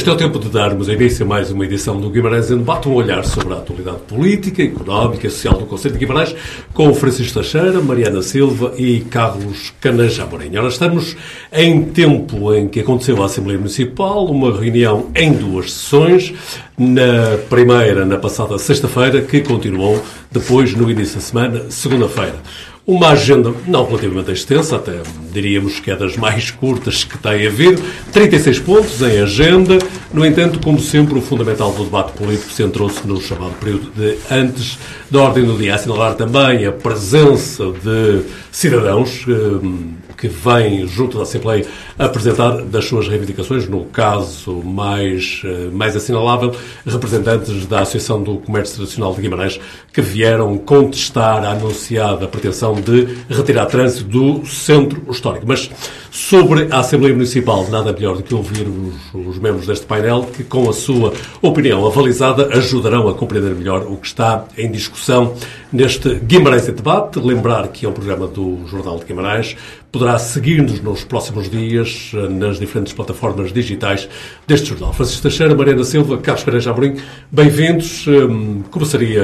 Este é o tempo de darmos início a mais uma edição do Guimarães em Debate, um olhar sobre a atualidade política, económica e social do Conselho de Guimarães, com Francisco Teixeira, Mariana Silva e Carlos Canaja Amorim. Ora, estamos em tempo em que aconteceu a Assembleia Municipal, uma reunião em duas sessões, na primeira, na passada sexta-feira, que continuou depois no início da semana, segunda-feira. Uma agenda não relativamente extensa, até diríamos que é das mais curtas que tem havido. 36 pontos em agenda. No entanto, como sempre, o fundamental do debate político centrou-se no chamado período de antes da ordem do dia. Assinalar também a presença de cidadãos hum, que vêm junto da Assembleia apresentar das suas reivindicações, no caso mais, eh, mais assinalável, representantes da Associação do Comércio Tradicional de Guimarães que vieram contestar a anunciada pretensão de retirar trânsito do centro histórico. Mas sobre a Assembleia Municipal, nada melhor do que ouvir os, os membros deste painel que, com a sua opinião avalizada, ajudarão a compreender melhor o que está em discussão neste Guimarães em Debate. Lembrar que é um programa do Jornal de Guimarães. Poderá seguir-nos nos próximos dias eh, nas diferentes plataformas digitais deste jornal. Francisco Teixeira, Mariana Silva, Carlos Pereira Amorim, bem-vindos. Hum, começaria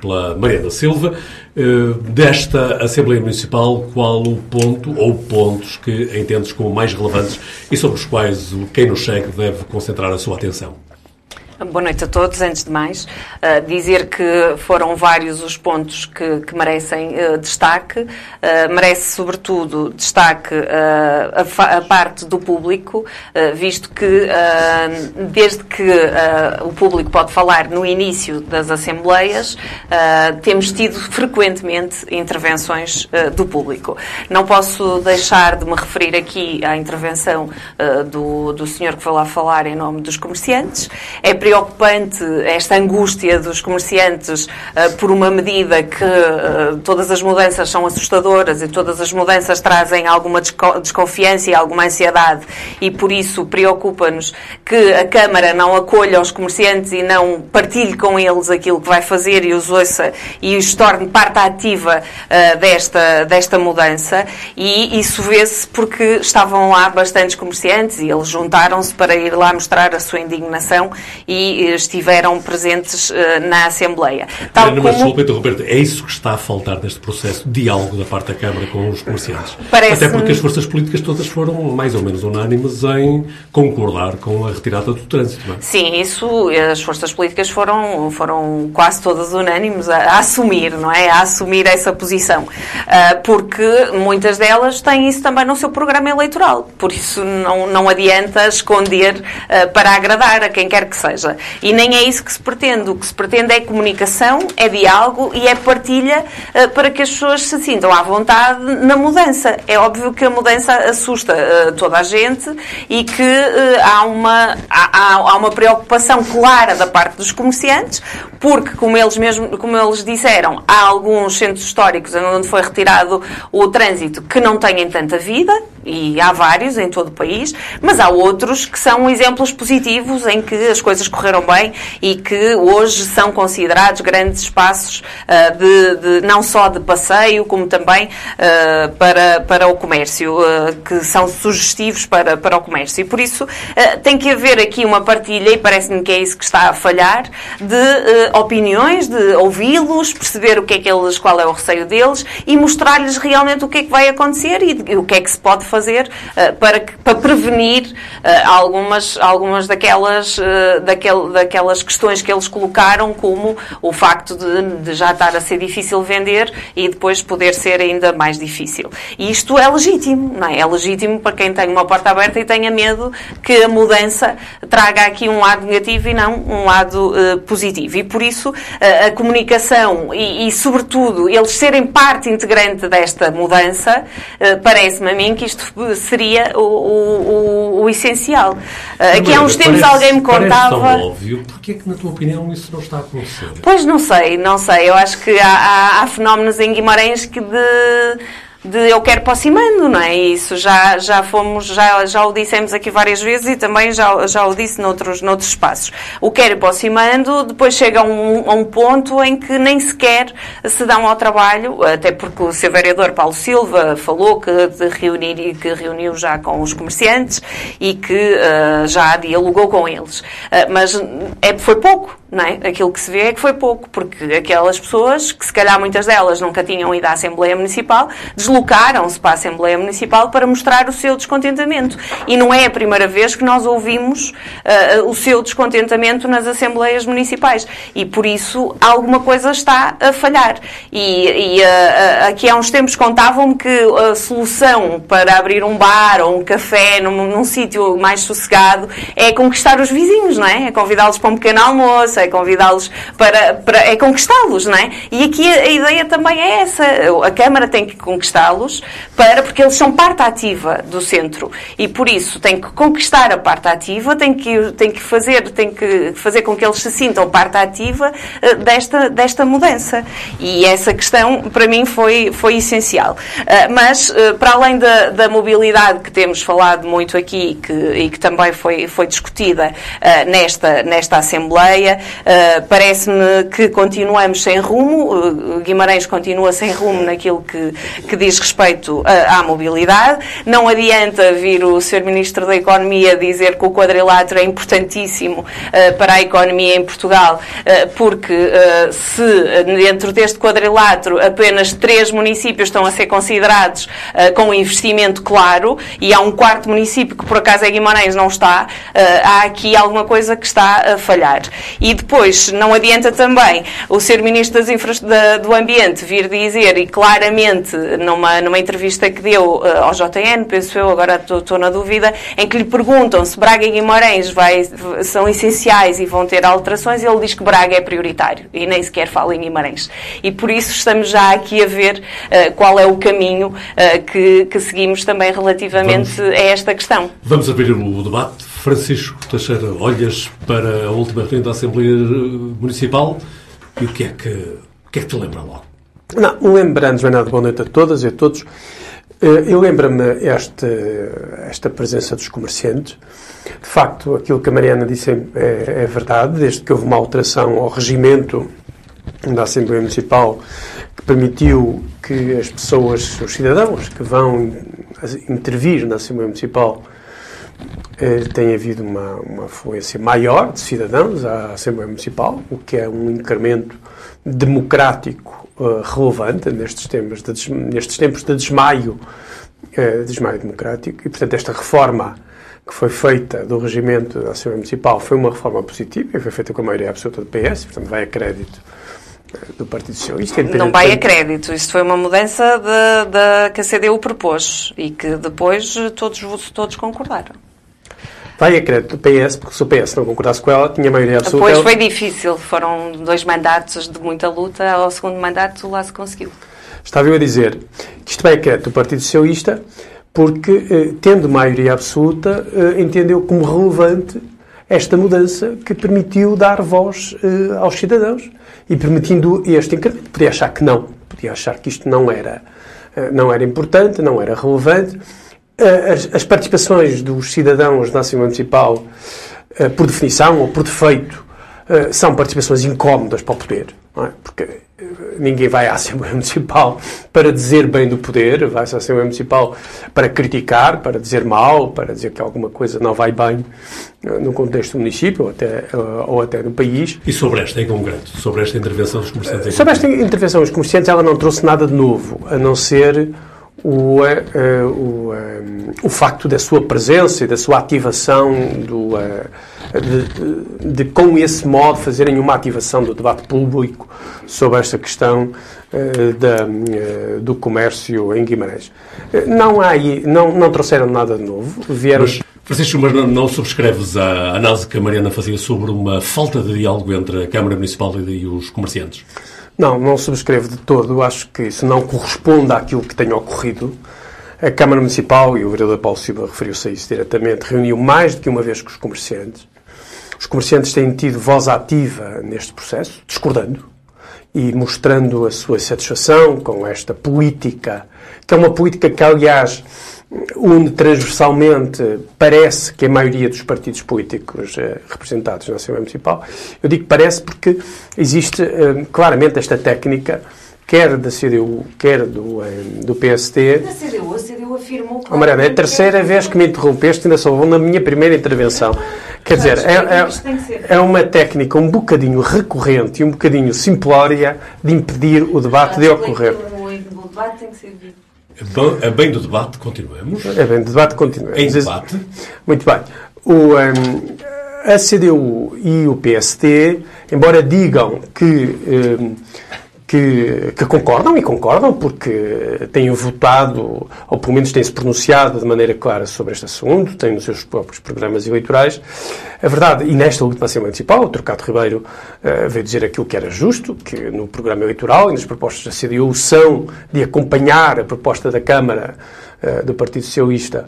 pela Mariana Silva. Eh, desta Assembleia Municipal, qual o ponto ou pontos que entendes como mais relevantes e sobre os quais quem nos segue deve concentrar a sua atenção? Boa noite a todos. Antes de mais, uh, dizer que foram vários os pontos que, que merecem uh, destaque. Uh, merece, sobretudo, destaque a, a, parte do público, visto que, desde que o público pode falar no início das Assembleias, temos tido frequentemente intervenções do público. Não posso deixar de me referir aqui à intervenção do, do senhor que foi lá falar em nome dos comerciantes. É preocupante esta angústia dos comerciantes uh, por uma medida que uh, todas as mudanças são assustadoras e todas as mudanças trazem alguma desconfiança e alguma ansiedade. E por isso preocupa-nos que a Câmara não acolha os comerciantes e não partilhe com eles aquilo que vai fazer e os ouça e os torne parte ativa uh, desta, desta mudança. E isso vê-se porque estavam lá bastantes comerciantes e eles juntaram-se para ir lá mostrar a sua indignação e e estiveram presentes eh, na Assembleia. Tal Ana, como... Mas, Roberto, é isso que está a faltar neste processo de diálogo da parte da Câmara com os comerciantes. Parece... Até porque as forças políticas todas foram mais ou menos unânimes em concordar com a retirada do trânsito. É? Sim, isso, as forças políticas foram, foram quase todas unânimes a, a assumir, não é? A assumir essa posição. Uh, porque muitas delas têm isso também no seu programa eleitoral. Por isso não, não adianta esconder uh, para agradar a quem quer que seja. E nem é isso que se pretende. O que se pretende é comunicação, é diálogo e é partilha uh, para que as pessoas se sintam à vontade na mudança. É óbvio que a mudança assusta uh, toda a gente e que uh, há, uma, há, há, uma preocupação clara da parte dos comerciantes, porque, como eles, mesmo, como eles disseram, há alguns centros históricos onde foi retirado o trânsito que não têm tanta vida, e há vários em todo o país, mas há outros que são exemplos positivos em que as coisas correram bem e que hoje são considerados grandes espaços uh, de, de, não só de passeio, como também uh, para, para o comércio, uh, que são sugestivos para, para o comércio. E por isso tem que haver aqui uma partilha, e parece-me que é isso que está a falhar, de opiniões, de ouvi-los, perceber o que é que eles, qual é o receio deles e mostrar-lhes realmente o que é que vai acontecer e, e o que é que se pode fazer para, que, para prevenir algumas, algumas daquelas, uh, daquel, daquelas questões que eles colocaram, como o facto de, de, já estar a ser difícil vender e depois poder ser ainda mais difícil. E isto é legítimo, não é? É legítimo para quem tem uma porta aberta e tenha medo que a mudança traga aqui um lado negativo e não um lado positivo. E por isso a comunicação e, e, sobretudo, eles serem parte integrante desta mudança, parece-me a mim que isto seria o, o, o essencial. Uh, aqui há uns tempos alguém me contava. Óbvio, porquê é que, na tua opinião, isso não está a acontecer? Pois não sei, não sei. Eu acho que há, há, há fenómenos em Guimarães que de de eu quero aproximando, não é? Isso já, já fomos, já, já o dissemos aqui várias vezes e também já, já o disse noutros, noutros espaços. O quero aproximando, depois chega a um, a um ponto em que nem sequer se dão ao trabalho, até porque o seu vereador Paulo Silva falou que, reunir, que reuniu já com os comerciantes e que uh, já dialogou com eles. Uh, mas é, foi pouco não é? Aquilo que se vê é que foi pouco, porque aquelas pessoas, que se calhar muitas delas nunca tinham ido à Assembleia Municipal, deslocaram-se para a Assembleia Municipal para mostrar o seu descontentamento. E não é a primeira vez que nós ouvimos uh, o seu descontentamento nas Assembleias Municipais. E por isso alguma coisa está a falhar. E, e uh, aqui há uns tempos contavam-me que a solução para abrir um bar ou um café num, num sítio mais sossegado é conquistar os vizinhos, não é? É convidá-los para um pequeno almoço, é convidá-los para, para, é conquistá-los, não é? E aqui a, a, ideia também é essa. A Câmara tem que conquistá-los para, porque eles são parte ativa do centro e por isso tem que conquistar a parte ativa, tem que, tem que fazer, tem que fazer com que eles se sintam parte ativa uh, desta, desta mudança. E essa questão, para mim, foi, foi essencial. Uh, mas, uh, para além da, da mobilidade que temos falado muito aqui que, e que também foi, foi discutida nesta, nesta Assembleia, Parece-me que continuamos sem rumo, Guimarães continua sem rumo naquilo que, que diz respeito à mobilidade. Não adianta vir o Sr. Ministro da Economia dizer que o quadrilátero é importantíssimo uh, para a economia em Portugal, porque se dentro deste quadrilátero apenas três municípios estão a ser considerados com investimento claro e há um quarto município que por acaso é Guimarães não está, há aqui alguma coisa que está a falhar. E depois, não adianta também o ser Ministro das Infra do Ambiente vir dizer, e claramente numa, numa entrevista que deu uh, ao JN, penso eu, agora estou na dúvida, em que lhe perguntam se Braga e Guimarães vai, são essenciais e vão ter alterações, ele diz que Braga é prioritário e nem sequer fala em Guimarães. E por isso estamos já aqui a ver uh, qual é o caminho uh, que, que seguimos também relativamente vamos, a esta questão. Vamos abrir o debate. Francisco Teixeira, olhas para a última reunião da Assembleia Municipal e o que é que, o que, é que te lembra logo? Não, lembrando, Joana, boa noite a todas e a todos. Eh, eu lembro-me esta, esta presença dos comerciantes. De facto, aquilo que a Mariana disse é, é verdade, desde que houve uma alteração ao regimento da Assembleia Municipal que permitiu que as pessoas, os cidadãos que vão intervir na Assembleia Municipal eh, tem havido uma, uma afluência maior de cidadãos à Assembleia Municipal, o que é um incremento democrático uh, relevante nestes tempos, de, nestes tempos de desmaio, uh, desmaio democrático. E, portanto, esta reforma que foi feita do regimento da Assembleia Municipal foi uma reforma positiva e foi feita com a maioria absoluta do PS, portanto, vai a crédito do Partido Socialista. Não vai a crédito. Isto foi uma mudança de, de, que a CDU propôs e que depois todos, todos concordaram. Vai a crédito do PS, porque se o PS não concordasse com ela, tinha maioria absoluta. Depois foi difícil, foram dois mandatos de muita luta, ao segundo mandato lá se conseguiu. Estava eu a dizer que isto vai a crédito do Partido Socialista, porque, eh, tendo maioria absoluta, eh, entendeu como relevante esta mudança que permitiu dar voz eh, aos cidadãos e permitindo este incremento. Podia achar que não, podia achar que isto não era, não era importante, não era relevante eh, as, as, participações dos cidadãos na Assembleia Municipal, uh, por definição ou por defeito, uh, são participações incómodas para o poder. É? Porque ninguém vai à Assembleia Municipal para dizer bem do poder, vai à Assembleia Municipal para criticar, para dizer mal, para dizer que alguma coisa não vai bem no contexto do município ou até, ou até no país. E sobre esta em concreto? Sobre esta intervenção dos comerciantes? Sobre esta intervenção dos comerciantes, ela não trouxe nada de novo, a não ser o, uh, o, um, o facto da sua presença e da sua ativação do, uh, de, de, de, com esse modo, fazerem uma ativação do debate público sobre esta questão uh, da, do comércio em Guimarães. não, há aí, não, não trouxeram nada de novo. Vieram... Mas, Francisco, mas não, não subscreves a análise que a Mariana fazia sobre uma falta de diálogo entre a Câmara Municipal e os comerciantes? Não, não subscrevo de todo. Acho que isso não corresponde àquilo que tem ocorrido. A Câmara Municipal, e o vereador Paulo Silva referiu-se a isso diretamente, reuniu mais do que uma vez com os comerciantes. Os comerciantes têm tido voz ativa neste processo, discordando, e mostrando a sua satisfação com esta política, que é uma política que, aliás, une transversalmente, parece que a maioria dos partidos políticos eh, representados na Assembleia Municipal. Eu digo parece porque existe eh, claramente esta técnica quer da CDU, quer do, eh, do PST. Da CDU, a CDU afirmou que. Oh, Mariana, é a terceira vez que me interrompeste, ainda só vou na minha primeira intervenção. Quer dizer, é, é, é, uma técnica um bocadinho recorrente e um bocadinho simplória de impedir o debate de ocorrer. O debate tem que ser é bem do debate, continuamos. É bem do debate, continuamos. Em debate. Muito bem. O, um, a CDU e o PST, embora digam que um, que, que, concordam, e concordam porque têm votado, ou pelo menos têm-se pronunciado de maneira clara sobre este assunto, têm nos seus próprios programas eleitorais. A verdade, e nesta última Assembleia Municipal, o Trocado Ribeiro uh, veio dizer aquilo que era justo, que no programa eleitoral e nas propostas da CDU são de acompanhar a proposta da Câmara uh, do Partido Socialista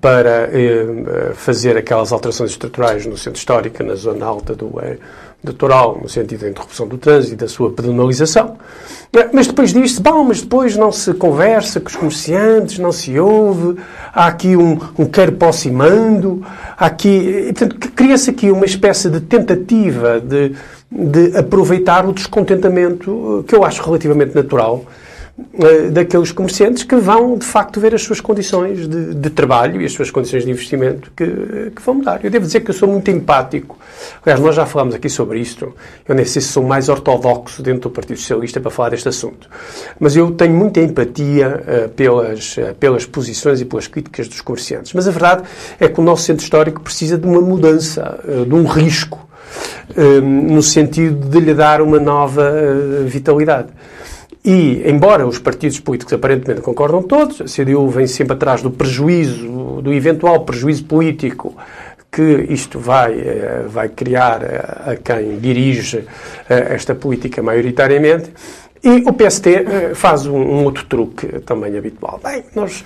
para uh, fazer aquelas alterações estruturais no centro histórico, na zona alta do doutoral, no sentido da interrupção do trânsito e da sua pedonalização. Mas depois diz-se, bom, mas depois não se conversa com os comerciantes, não se ouve, há aqui um, um quero posse e mando, há aqui... Portanto, cria-se aqui uma espécie de tentativa de, de aproveitar o descontentamento, que eu acho relativamente natural, eh, daqueles comerciantes que vão, de facto, ver as suas condições de, de trabalho e as suas condições de investimento que, que, vão mudar. Eu devo dizer que eu sou muito empático. Aliás, nós já falámos aqui sobre isto. Eu nem sei se sou mais ortodoxo dentro do Partido Socialista para falar deste assunto. Mas eu tenho muita empatia uh, pelas, uh, pelas posições e pelas críticas dos comerciantes. Mas a verdade é que o nosso centro histórico precisa de uma mudança, uh, de um risco, no sentido de lhe dar uma nova vitalidade. E, embora os partidos políticos aparentemente concordam todos, a CDU vem sempre atrás do prejuízo, do eventual prejuízo político que isto vai, eh, vai criar eh, a quem dirige eh, esta política maioritariamente. E o PST faz um, um, outro truque também habitual. Bem, nós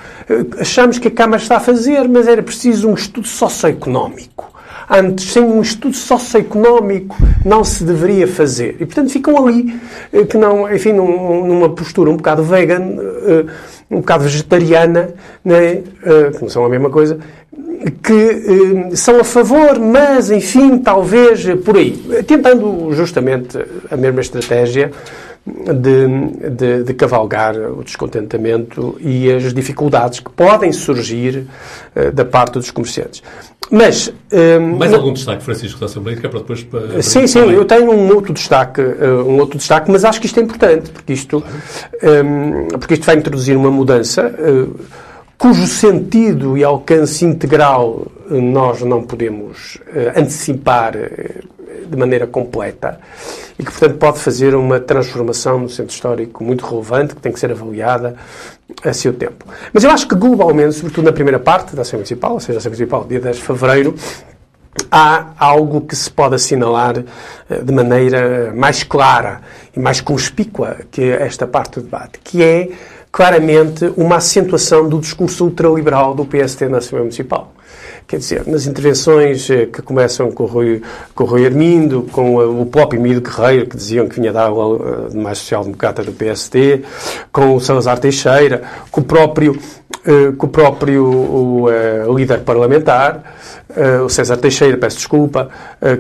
achamos que a Câmara está a fazer, mas era preciso um estudo socioeconómico antes, sem um estudo socioeconómico, não se deveria fazer. E, portanto, ficam ali, eh, que não, enfim, numa postura um bocado vegan, eh, um bocado vegetariana, né? que não são a mesma coisa, que são a favor, mas, enfim, talvez por aí. Tentando justamente a mesma estratégia de, de, de, cavalgar o descontentamento e as dificuldades que podem surgir uh, da parte dos comerciantes. Mas. Um, Mais algum destaque, Francisco, da Assembleia, que é para depois. Para, sim, sim, eu tenho um outro destaque, uh, um outro destaque, mas acho que isto é importante, porque isto, um, porque isto vai introduzir uma mudança. Uh, cujo sentido e alcance integral nós não podemos antecipar de maneira completa e que, portanto, pode fazer uma transformação no centro histórico muito relevante, que tem que ser avaliada a seu tempo. Mas eu acho que, globalmente, sobretudo na primeira parte da Assembleia Municipal, ou seja, a Assembleia Municipal, dia 10 de fevereiro, há algo que se pode assinalar eh, de maneira mais clara e mais conspícua que esta parte do debate, que é claramente uma acentuação do discurso ultraliberal do PST na Assembleia Municipal. Quer dizer, nas intervenções eh, que começam com o Rui, com o Rui Armindo, com o próprio Emílio Guerreiro, que diziam que vinha da aula de mais social-democrata do PSD, com o Salazar Teixeira, com o próprio, eh, com o próprio o, o eh, líder parlamentar, o César Teixeira, peço desculpa,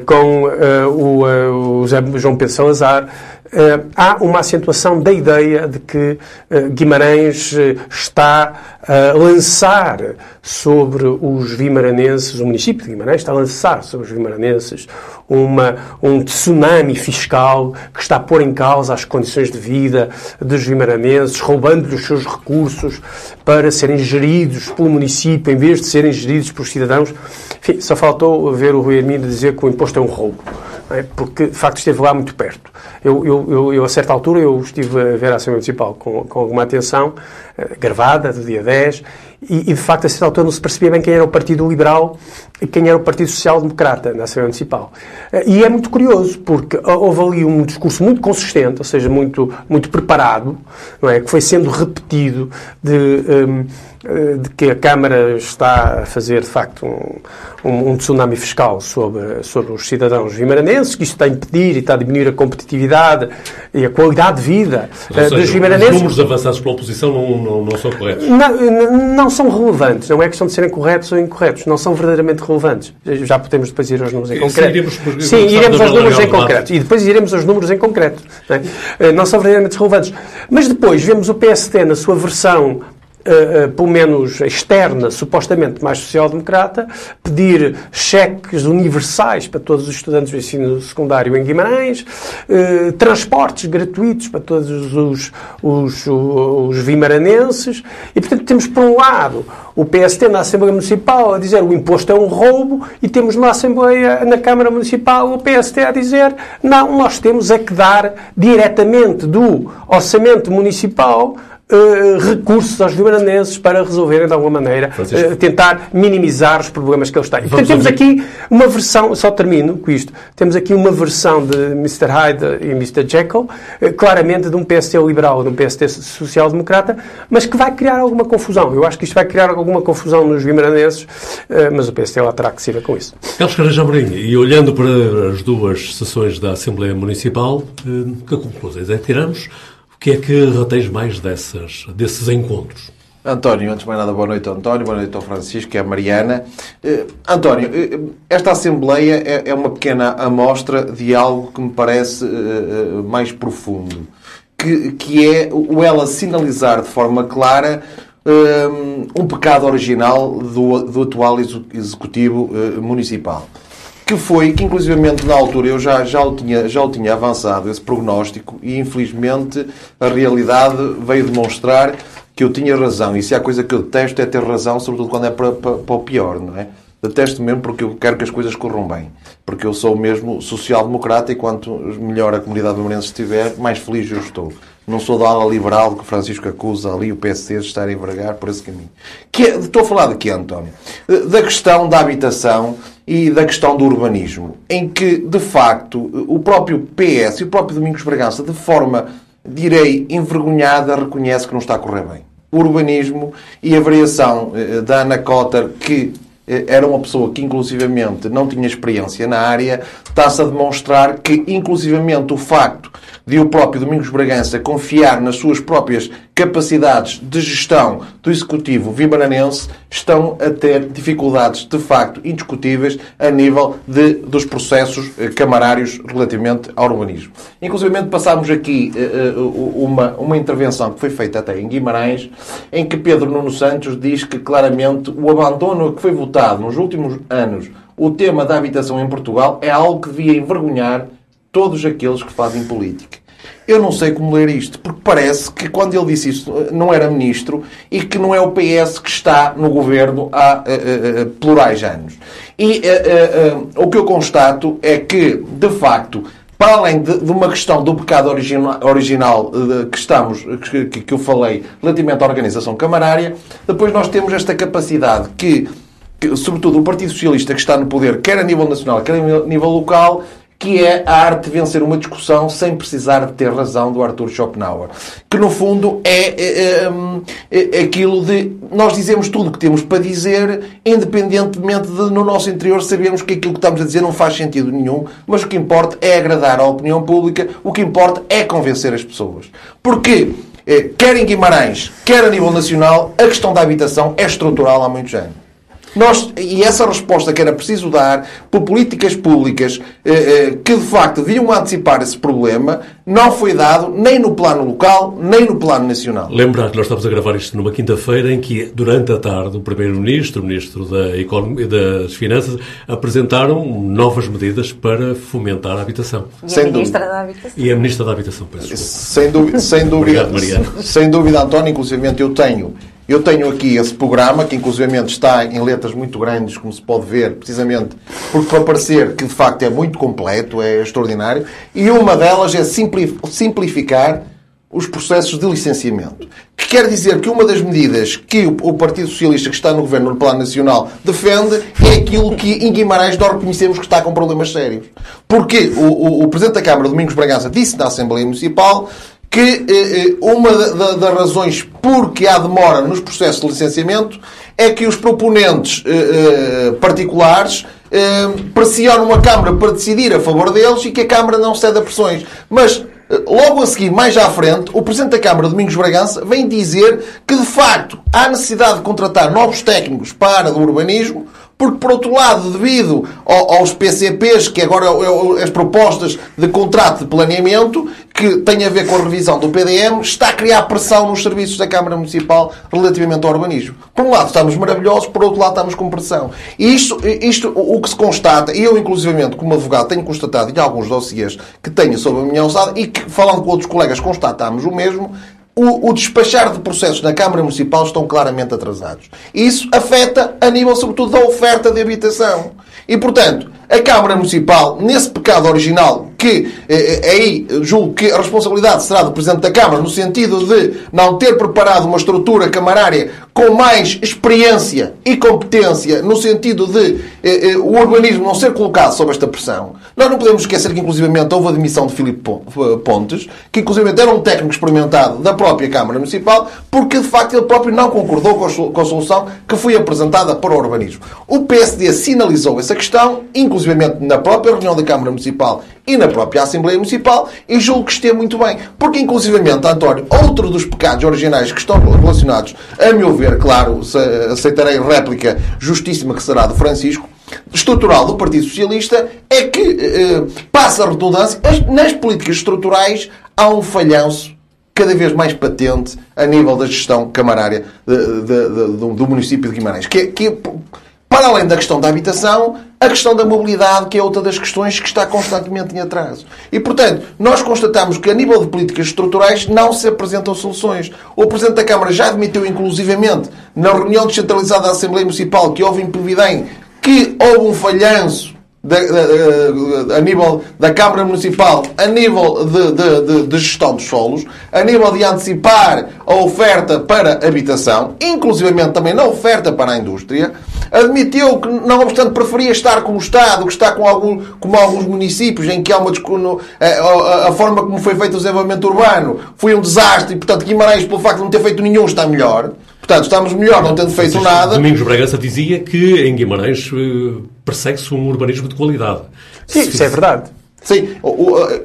com o, o João Pedro Salazar, Uh, há uma acentuação da ideia de que uh, Guimarães uh, está a lançar sobre os vimaranenses, o município de Guimarães está a lançar sobre os vimaranenses uma, um tsunami fiscal que está a pôr em causa as condições de vida dos vimaranenses, roubando-lhes os seus recursos para serem geridos pelo município em vez de serem geridos pelos cidadãos. Enfim, só faltou ver o Rui Hermínio dizer que o imposto é um roubo? Porque de facto esteve lá muito perto. Eu, eu, eu, a certa altura, eu estive a ver a Assembleia Municipal com, com alguma atenção, eh, gravada, do dia 10, e, e, de facto a certa altura não se percebia bem quem era o Partido Liberal e quem era o Partido Social Democrata na Assembleia Municipal. Eh, e é muito curioso, porque houve ali um discurso muito consistente, ou seja, muito, muito preparado, não é? que foi sendo repetido de. Um, de que a Câmara está a fazer, de facto, um, um, um, tsunami fiscal sobre, sobre os cidadãos vimaranenses, que isto está a impedir e está a diminuir a competitividade e a qualidade de vida uh, seja, dos vimaranenses. Os números avançados pela oposição não, não, não são corretos? Não, não, são relevantes. Não é questão de serem corretos ou incorretos. Não são verdadeiramente relevantes. Já podemos depois ir aos números em concreto. Sim, iremos, Sim, iremos aos números em concreto. E depois iremos aos números em concreto. Não, é? Eh, não são verdadeiramente relevantes. Mas depois vemos o PST na sua versão uh, pelo menos externa, supostamente mais social-democrata, pedir cheques universais para todos os estudantes do ensino secundário em Guimarães, uh, transportes gratuitos para todos os, os, os vimaranenses. E, portanto, temos, por um lado, o PST na Assembleia Municipal a dizer o imposto é um roubo e temos na Assembleia, na Câmara Municipal, o PST a dizer não, nós temos é que dar diretamente do orçamento municipal Uh, recursos aos vimaranenses para resolverem de alguma maneira, uh, tentar minimizar os problemas que eles têm. Portanto, temos aqui uma versão, só termino com isto, temos aqui uma versão de Mr. Hyde e Mr. Jekyll, uh, claramente de um PST liberal, de um PST social-democrata, mas que vai criar alguma confusão. Eu acho que isto vai criar alguma confusão nos vimaranenses, mas o PST lá terá que se ver com isso. Carlos Carajão Marinho, e olhando para as duas sessões da Assembleia Municipal, que conclusões é que tiramos? O que é que retens mais dessas, desses encontros? António, antes de mais nada, boa noite António, boa noite ao Francisco e à Mariana. Uh, António, uh, esta Assembleia é, é, uma pequena amostra de algo que me parece uh, mais profundo, que, que é o ela sinalizar de forma clara um pecado original do, do atual Executivo Municipal que foi que, inclusivamente, na altura eu já, já, o tinha, já o tinha avançado, esse prognóstico, e infelizmente a realidade veio demonstrar que eu tinha razão. E se há coisa que eu detesto é ter razão, sobretudo quando é para, para, para o pior, não é? Detesto mesmo porque eu quero que as coisas corram bem. Porque eu sou mesmo social-democrata e quanto melhor a comunidade marense estiver, mais feliz eu estou. Não sou da ala liberal que o Francisco acusa ali o PSD de estar a envergar por esse caminho. Que é, estou a falar de quê, António? Da questão da habitação e da questão do urbanismo, em que, de facto, o próprio PS e o próprio Domingos Bragança, de forma, direi, envergonhada, reconhece que não está a correr bem. O urbanismo e a variação eh, da Ana Cotter, que eh, era uma pessoa que inclusivamente não tinha experiência na área, está-se a demonstrar que inclusivamente o facto de o próprio Domingos Bragança confiar nas suas próprias capacidades de gestão do Executivo vimaranense estão a ter dificuldades de facto indiscutíveis a nível de, dos processos eh, camarários relativamente ao urbanismo. Inclusive passámos aqui uh, uma, uma intervenção que foi feita até em Guimarães, em que Pedro Nuno Santos diz que claramente o abandono que foi votado nos últimos anos o tema da habitação em Portugal é algo que devia envergonhar todos aqueles que fazem política. Eu não sei como ler isto, porque parece que quando ele disse isso não era ministro e que não é o PS que está no governo há uh, uh, plurais anos. E uh, o que eu constato é que, de facto, para além de, de uma questão do pecado original, que estamos, que, que eu falei relativamente à organização camarária, depois nós temos esta capacidade que que, sobretudo o Partido Socialista que está no poder, quer a nível nacional, quer a nível local, que é a arte de vencer uma discussão sem precisar de ter razão do Arthur Schopenhauer. Que, no fundo, é, é, é, é aquilo de nós dizemos tudo o que temos para dizer, independentemente de, no nosso interior, sabermos que aquilo que estamos a dizer não faz sentido nenhum, mas o que importa é agradar à opinião pública, o que importa é convencer as pessoas. Porque, eh, quer em Guimarães, quer a nível nacional, a questão da habitação é estrutural há muitos anos. Nós, e essa resposta que era preciso dar por políticas públicas eh, eh, que de facto deviam antecipar esse problema, não foi dado nem no plano local, nem no plano nacional. Lembrar que nós estamos a gravar isto numa quinta-feira em que, durante a tarde, o Primeiro-Ministro, o Ministro da Economia, das Finanças, apresentaram novas medidas para fomentar a habitação. E sem a Ministra dúvida. da Habitação. E a Ministra da Habitação, peço Sem dúvida, sem dúvida, Obrigado, sem dúvida, António, inclusive eu tenho eu tenho aqui esse programa, que inclusive está em letras muito grandes, como se pode ver, precisamente porque para parecer que de facto é muito completo, é extraordinário, e uma delas é simplificar os processos de licenciamento. Que quer dizer que uma das medidas que o Partido Socialista que está no governo no plano nacional defende é aquilo que em Guimarães nós reconhecemos que está com problemas sérios. Porque o, o, o Presidente da Câmara, Domingos Bragança, disse na Assembleia Municipal que uma das razões porque há demora nos processos de licenciamento é que os proponentes particulares pressionam a Câmara para decidir a favor deles e que a Câmara não cede a pressões. Mas Logo a seguir, mais à frente, o Presidente da Câmara, Domingos Bragança, vem dizer que, de facto, há necessidade de contratar novos técnicos para do urbanismo, porque, por outro lado, devido aos PCPs, que agora é as propostas de contrato de planeamento, que têm a ver com a revisão do PDM, está a criar pressão nos serviços da Câmara Municipal relativamente ao urbanismo. Por um lado estamos maravilhosos, por outro lado estamos com pressão. E isto, isto o que se constata, e eu inclusivamente como advogado tenho constatado em alguns dossiês que tenho sobre a minha alçada e que falando com outros colegas constatamos o mesmo, o, o, despachar de processos na Câmara Municipal estão claramente atrasados. Isso afeta a nível, sobretudo, da oferta de habitação. E, portanto, a Câmara Municipal, nesse pecado original, que eh, eh, aí julgo que a responsabilidade será do Presidente da Câmara, no sentido de não ter preparado uma estrutura camarária com mais experiência e competência, no sentido de eh, eh, o urbanismo não ser colocado sob esta pressão. Nós não podemos esquecer que, inclusivamente, houve a demissão de Filipe eh, Pontes, que, inclusivamente, era um técnico experimentado da própria Câmara Municipal, porque, de facto, ele próprio não concordou com a solução que foi apresentada para o urbanismo. O PSD sinalizou essa questão, inclusivamente na própria reunião da Câmara Municipal e na própria Assembleia Municipal, e julgo que esteve muito bem. Porque, inclusivamente, António, outro dos pecados originais que estão relacionados, a meu ver, claro, aceitarei réplica justíssima que será do Francisco, estrutural do Partido Socialista, é que, eh, passa a redundância, nas políticas estruturais há um falhanço cada vez mais patente a nível da gestão camarária de, de, de, do município de Guimarães. Que, que para além da questão da habitação, a questão da mobilidade, que é outra das questões que está constantemente em atraso. E, portanto, nós constatamos que, a nível de políticas estruturais, não se apresentam soluções. O Presidente da Câmara já admitiu, inclusivamente, na reunião descentralizada da Assembleia Municipal, que houve em que houve um falhanço a nível da Câmara Municipal, a nível de, de, de, de, gestão dos solos, a nível de antecipar a oferta para habitação, inclusivamente também na oferta para a indústria, admitiu que, não obstante, preferia estar como Estado, que está com algum, como alguns municípios, em que há uma a, a, a, forma como foi feito o desenvolvimento urbano foi um desastre e, portanto, Guimarães, pelo facto de não ter feito nenhum, está melhor. Portanto, estamos melhor não tendo feito nada. Domingos Bragança dizia que em Guimarães eh, persegue-se um urbanismo de qualidade. Sim, isso é verdade. Sim,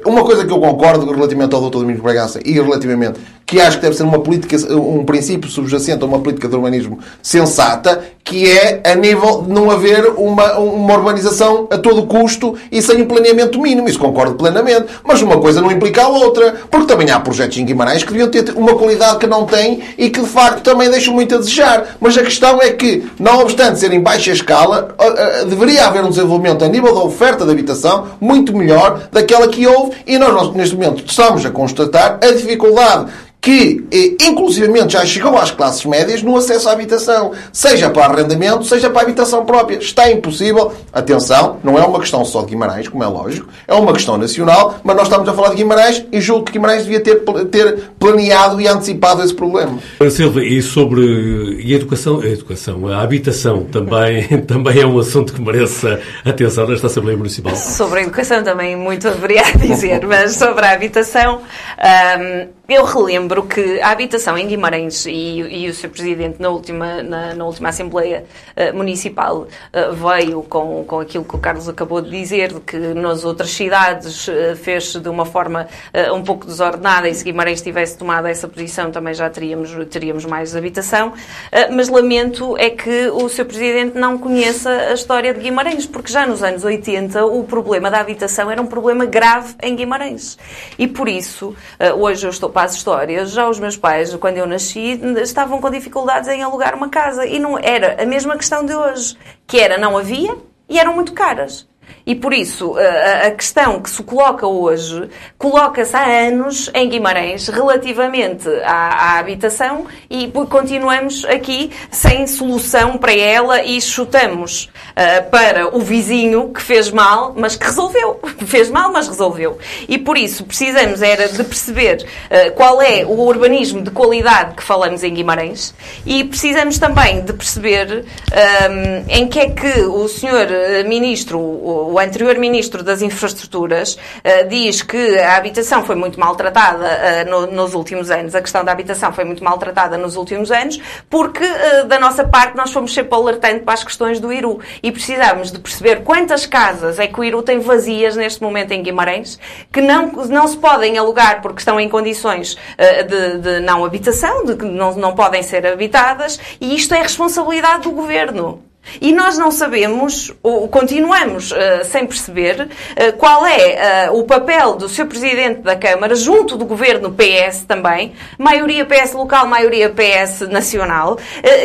uma coisa que eu concordo relativamente ao Dr. Domingos Bragança e relativamente que acho que deve ser uma política, um princípio subjacente a uma política de urbanismo sensata, que é a nível de não haver uma, uma urbanização a todo custo e sem um planeamento mínimo. Isso concordo plenamente. Mas uma coisa não implica a outra. Porque também há projetos em Guimarães que deviam ter uma qualidade que não têm e que de facto também deixam muito a desejar. Mas a questão é que, não obstante ser em baixa escala, deveria haver um desenvolvimento a nível da oferta de habitação muito melhor daquela que houve e nós neste momento estamos a constatar a dificuldade que, eh, inclusivamente, já chegou às classes médias no acesso à habitação, seja para arrendamento, seja para a habitação própria. Está impossível. Atenção, não é uma questão só de Guimarães, como é lógico, é uma questão nacional, mas nós estamos a falar de Guimarães e julgo que Guimarães devia ter, ter planeado e antecipado esse problema. Silva, e sobre e a educação, a educação, a habitação também, também é um assunto que mereça atenção nesta Assembleia Municipal. Sobre a educação também muito haveria a dizer, mas sobre a habitação, hum, eu relembro que a habitação em Guimarães e, e o Sr. Presidente na última, na, na última Assembleia uh, Municipal uh, veio com, com aquilo que o Carlos acabou de dizer, de que nas outras cidades uh, fez de uma forma um pouco desordenada e se Guimarães tivesse tomado essa posição também já teríamos, teríamos mais habitação. mas lamento é que o Sr. Presidente não conheça a história de Guimarães, porque já nos anos 80 o problema da habitação era um problema grave em Guimarães. E por isso, hoje eu estou as histórias, já os meus pais, quando eu nasci, estavam com dificuldades em alugar uma casa. E não era a mesma questão de hoje, que era não havia e eram muito caras. E por isso, a, questão que se coloca hoje, coloca-se há anos em Guimarães relativamente à, à, habitação e continuamos aqui sem solução para ela e chutamos uh, para o vizinho que fez mal, mas que resolveu. Fez mal, mas resolveu. E por isso precisamos era de perceber uh, qual é o urbanismo de qualidade que falamos em Guimarães e precisamos também de perceber um, em que é que o senhor ministro, o, o anterior Ministro das Infraestruturas uh, diz que a habitação foi muito maltratada uh, no, nos últimos anos, a questão da habitação foi muito maltratada nos últimos anos, porque uh, da nossa parte nós fomos sempre alertando para as questões do Iru e precisamos de perceber quantas casas é que o Iru tem vazias neste momento em Guimarães, que não, não se podem alugar porque estão em condições de, de não habitação, de que não, não podem ser habitadas, e isto é responsabilidade do Governo. E nós não sabemos, ou continuamos uh, sem perceber, uh, qual é uh, o papel do seu Presidente da Câmara, junto do Governo PS também, maioria PS local, maioria PS nacional,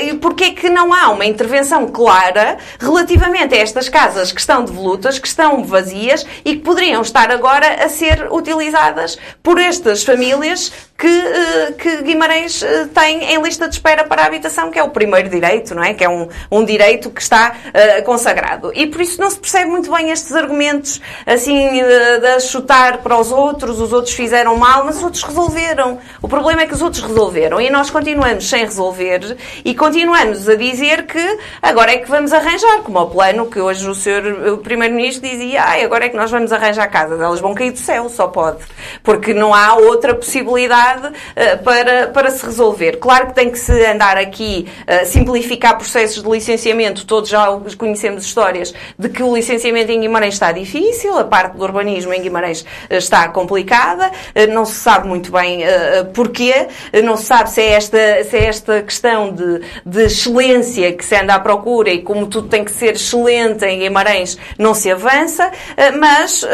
e porque é que não há uma intervenção clara relativamente a estas casas que estão devolutas, que estão vazias e que poderiam estar agora a ser utilizadas por estas famílias que, que Guimarães tem em lista de espera para a habitação, que é o primeiro direito, não é? Que é um, um direito que está uh, consagrado. E por isso não se percebe muito bem estes argumentos assim uh, de chutar para os outros, os outros fizeram mal, mas os outros resolveram. O problema é que os outros resolveram e nós continuamos sem resolver e continuamos a dizer que agora é que vamos arranjar, como o plano que hoje o senhor Primeiro-Ministro dizia, ah, agora é que nós vamos arranjar casas, elas vão cair do céu, só pode. Porque não há outra possibilidade uh, para, para se resolver. Claro que tem que se andar aqui, uh, simplificar processos de licenciamento todos já conhecemos histórias de que o licenciamento em Guimarães está difícil, a parte do urbanismo em Guimarães eh, está complicada, eh, não se sabe muito bem uh, porquê, não se sabe se é esta, se é esta questão de, de excelência que se anda à procura e como tudo tem que ser excelente em Guimarães não se avança, mas uh,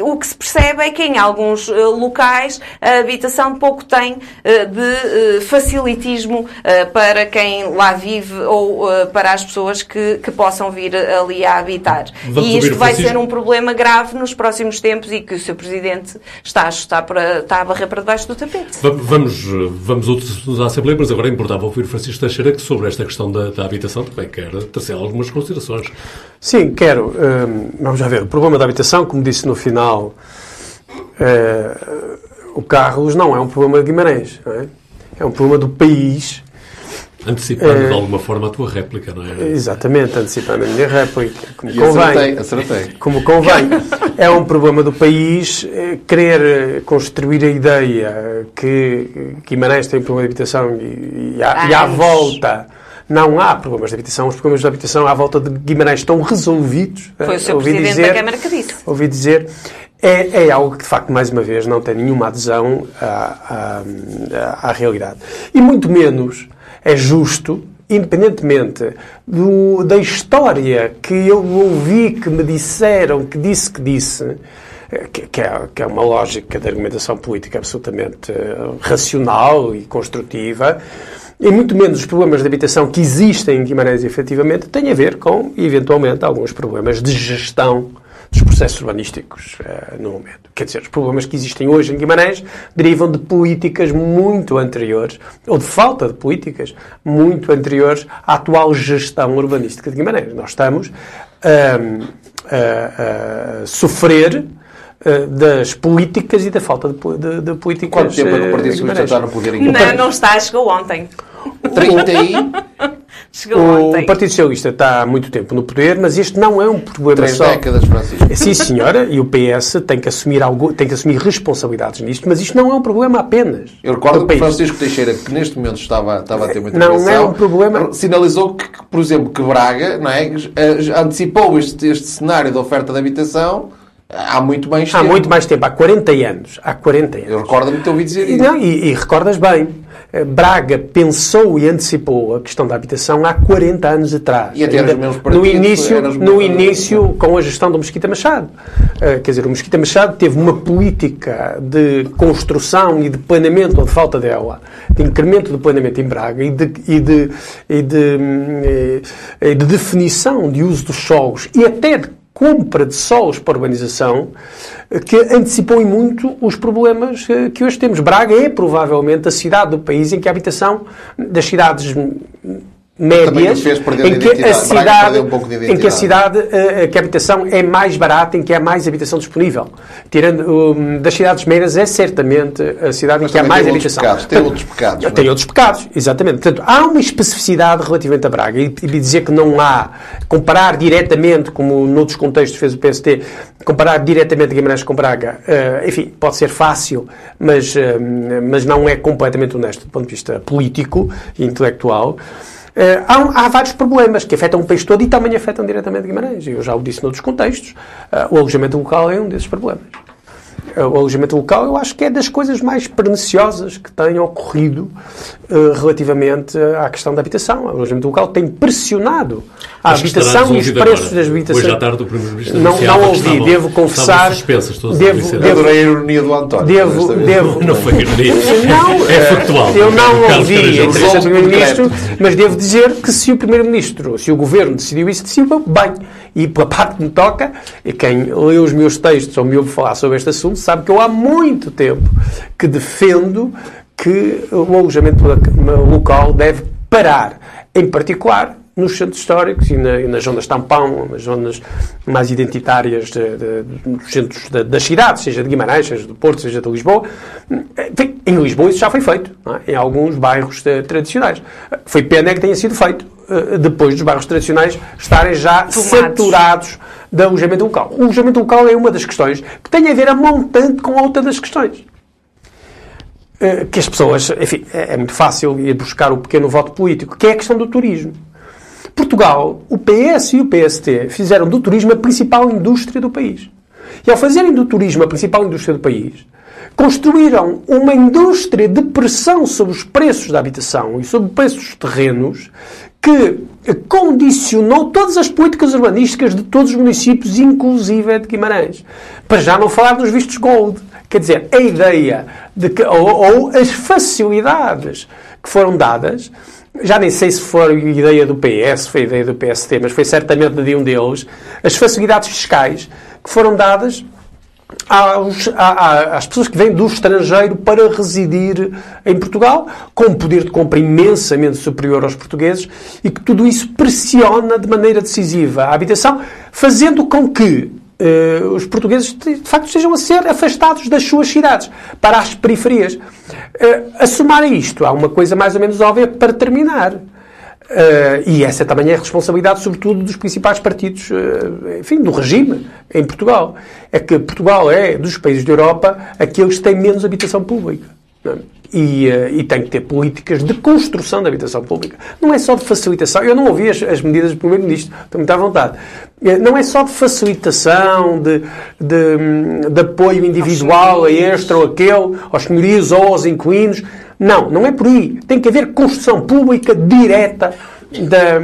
o que se percebe é que em alguns locais a habitação pouco tem de facilitismo para quem lá vive ou para as pessoas que, que possam vir ali a habitar. Vamos e isto vai ser um problema grave nos próximos tempos e que o Sr. Presidente está a, está para, está a barrer para debaixo do tapete. Vamos, vamos outros à Assembleia, mas agora é importava ouvir Francisco Teixeira que sobre esta questão da, da habitação também quer trazer algumas considerações. Sim, quero. Hum, vamos já ver. O problema da habitação, como disse no final, é, o Carlos não é um problema de Guimarães. É? é? um problema do país Antecipando é, de alguma forma a tua réplica, não é? Exatamente, antecipando a minha réplica. Como e convém. Acertei, acertei. Como convém. é um problema do país eh, querer eh, construir a ideia que Guimarães tem um problema de habitação e, e, à, e à volta não há problemas de habitação. Os problemas de habitação à volta de Guimarães estão resolvidos. Foi o Sr. Presidente dizer, da Câmara que disse. Ouvi dizer. É, é, algo que, de facto, mais uma vez, não tem nenhuma adesão à, à, à realidade. E muito menos é justo, independentemente do, da história que eu ouvi, que me disseram, que disse que disse, eh, que, que, é, que é uma lógica de argumentação política absolutamente uh, racional e construtiva, e muito menos os problemas de habitação que existem em Guimarães, efetivamente, têm a ver com, eventualmente, alguns problemas de gestão dos processos urbanísticos uh, no momento. Quer dizer, os problemas que existem hoje em Guimarães derivam de políticas muito anteriores, ou de falta de políticas muito anteriores à atual gestão urbanística de Guimarães. Nós estamos a, a sofrer eh, das políticas e da falta de, de, de políticas. Quanto tempo é que o Partido Socialista está no poder em Guimarães? Não, não está, chegou ontem. 30 e... o, o Partido Socialista está há muito tempo no poder, mas este não é um problema Três só. décadas, Francisco. Sim, senhora, e o PS tem que assumir algo, tem que assumir responsabilidades nisto, mas isto não é um problema apenas. Eu recordo que Francisco Teixeira, que neste momento estava, estava a ter uma Não é um problema. Sinalizou que, por exemplo, que Braga não é, antecipou este, este cenário da oferta de habitação Há muito mais tempo. Há muito mais tempo, há 40 anos. Há 40 anos. Eu recordo-me de ouvir dizer isso. Não, e, e, recordas bem. Eh, Braga pensou e antecipou a questão da habitação há 40 anos atrás. E até Ainda, nos no início, no início com a gestão do Mesquita Machado. Uh, quer dizer, o Mesquita Machado teve uma política de construção e de planeamento, ou de falta dela, de incremento do planeamento em Braga e de, e de, e de, hum, e de definição de uso dos solos e até de compra de solos para urbanização que antecipou em muito os problemas eh, que hoje temos. Braga é provavelmente a cidade do país em que a habitação das cidades médias em que a cidade, um em que a cidade eh, que a habitação é mais barata, em que há mais habitação disponível. Tirando um, das cidades médias é certamente a cidade Mas em que há mais tem habitação. pecados, tem outros pecados, Tem é? outros pecados, exatamente. Portanto, há uma especificidade relativamente a Braga e, e dizer que não há comparar diretamente, como noutros contextos fez o PST, comparar diretamente Guimarães com Braga, eh, enfim, pode ser fácil, mas, eh, mas não é completamente honesto do ponto de vista político e intelectual. Eh, há, há vários problemas que afetam o país todo e também afetam diretamente Guimarães. Eu já o disse noutros contextos. Eh, o alojamento local é um desses problemas. Eh, O alojamento local, eu acho que é das coisas mais perniciosas que têm ocorrido eh, relativamente à questão da habitação. O alojamento local tem pressionado a Acho habitação e os preços agora. das habitações. Hoje à tarde o Primeiro-Ministro Não, não ouvi, estavam- devo confessar. suspensas Devo, devo, adorei a ironia do António. Devo- devo- Não foi ironia. Não, É factual. Eu não ouvi a entrevista do Primeiro-Ministro, mas devo dizer que se o Primeiro-Ministro, se o Governo decidiu isso, decidiu bem. E pela parte que me toca, quem lê os meus textos ou me ouve falar sobre este assunto, sabe que eu há muito tempo que defendo que o alojamento local deve parar. Em particular, nos centros históricos e, na- e nas zonas tampão, nas zonas mais identitárias de- de- dos centros da- das cidades, seja de Guimarães, seja do Porto, seja de Lisboa. Enfim, em Lisboa isso já foi feito, é? em alguns bairros eh, tradicionais. Foi pena que tenha sido feito depois dos bairros tradicionais estarem já saturados de alojamento local. O alojamento local é uma das questões que tem a ver a montante com outra das questões. Eh, que as pessoas, enfim, é é muito fácil ir buscar o pequeno voto político, que é a questão do turismo. Portugal, o PS e o PST fizeram do turismo a principal indústria do país. E ao fazerem do turismo a principal indústria do país, construíram uma indústria de pressão sobre os preços da habitação e sobre preços dos terrenos que condicionou todas as políticas urbanísticas de todos os municípios, inclusive de Guimarães. Para já não falar dos vistos gold. Quer dizer, a ideia de que, ou, ou as facilidades que foram dadas, já nem sei se foi ideia do PS, foi ideia do PST, mas foi certamente de um deles, as facilidades fiscais que foram dadas aos- às pessoas que vêm do estrangeiro para residir em Portugal, com um poder de compra imensamente superior aos portugueses, e que tudo isso pressiona de maneira decisiva a habitação, fazendo com que eh, os portugueses de facto estejam a ser afastados das suas cidades para as periferias. Eh, a somar a isto, há uma coisa mais ou menos óbvia para terminar. Eh, e essa também é a responsabilidade, sobretudo, dos principais partidos, eh, enfim, do regime em Portugal. É que Portugal é, dos países da Europa, aqueles que têm menos habitação pública. é? E, eh, e tem que ter políticas de construção da habitação pública. Não é só de facilitação. Eu não ouvi as, as medidas do Primeiro-Ministro, estou muito à vontade. Não é só de facilitação, de, de, de apoio individual a este ou aquele, aos senhorios ou aos inquilinos. Não, não é por aí. Tem que haver construção pública direta da-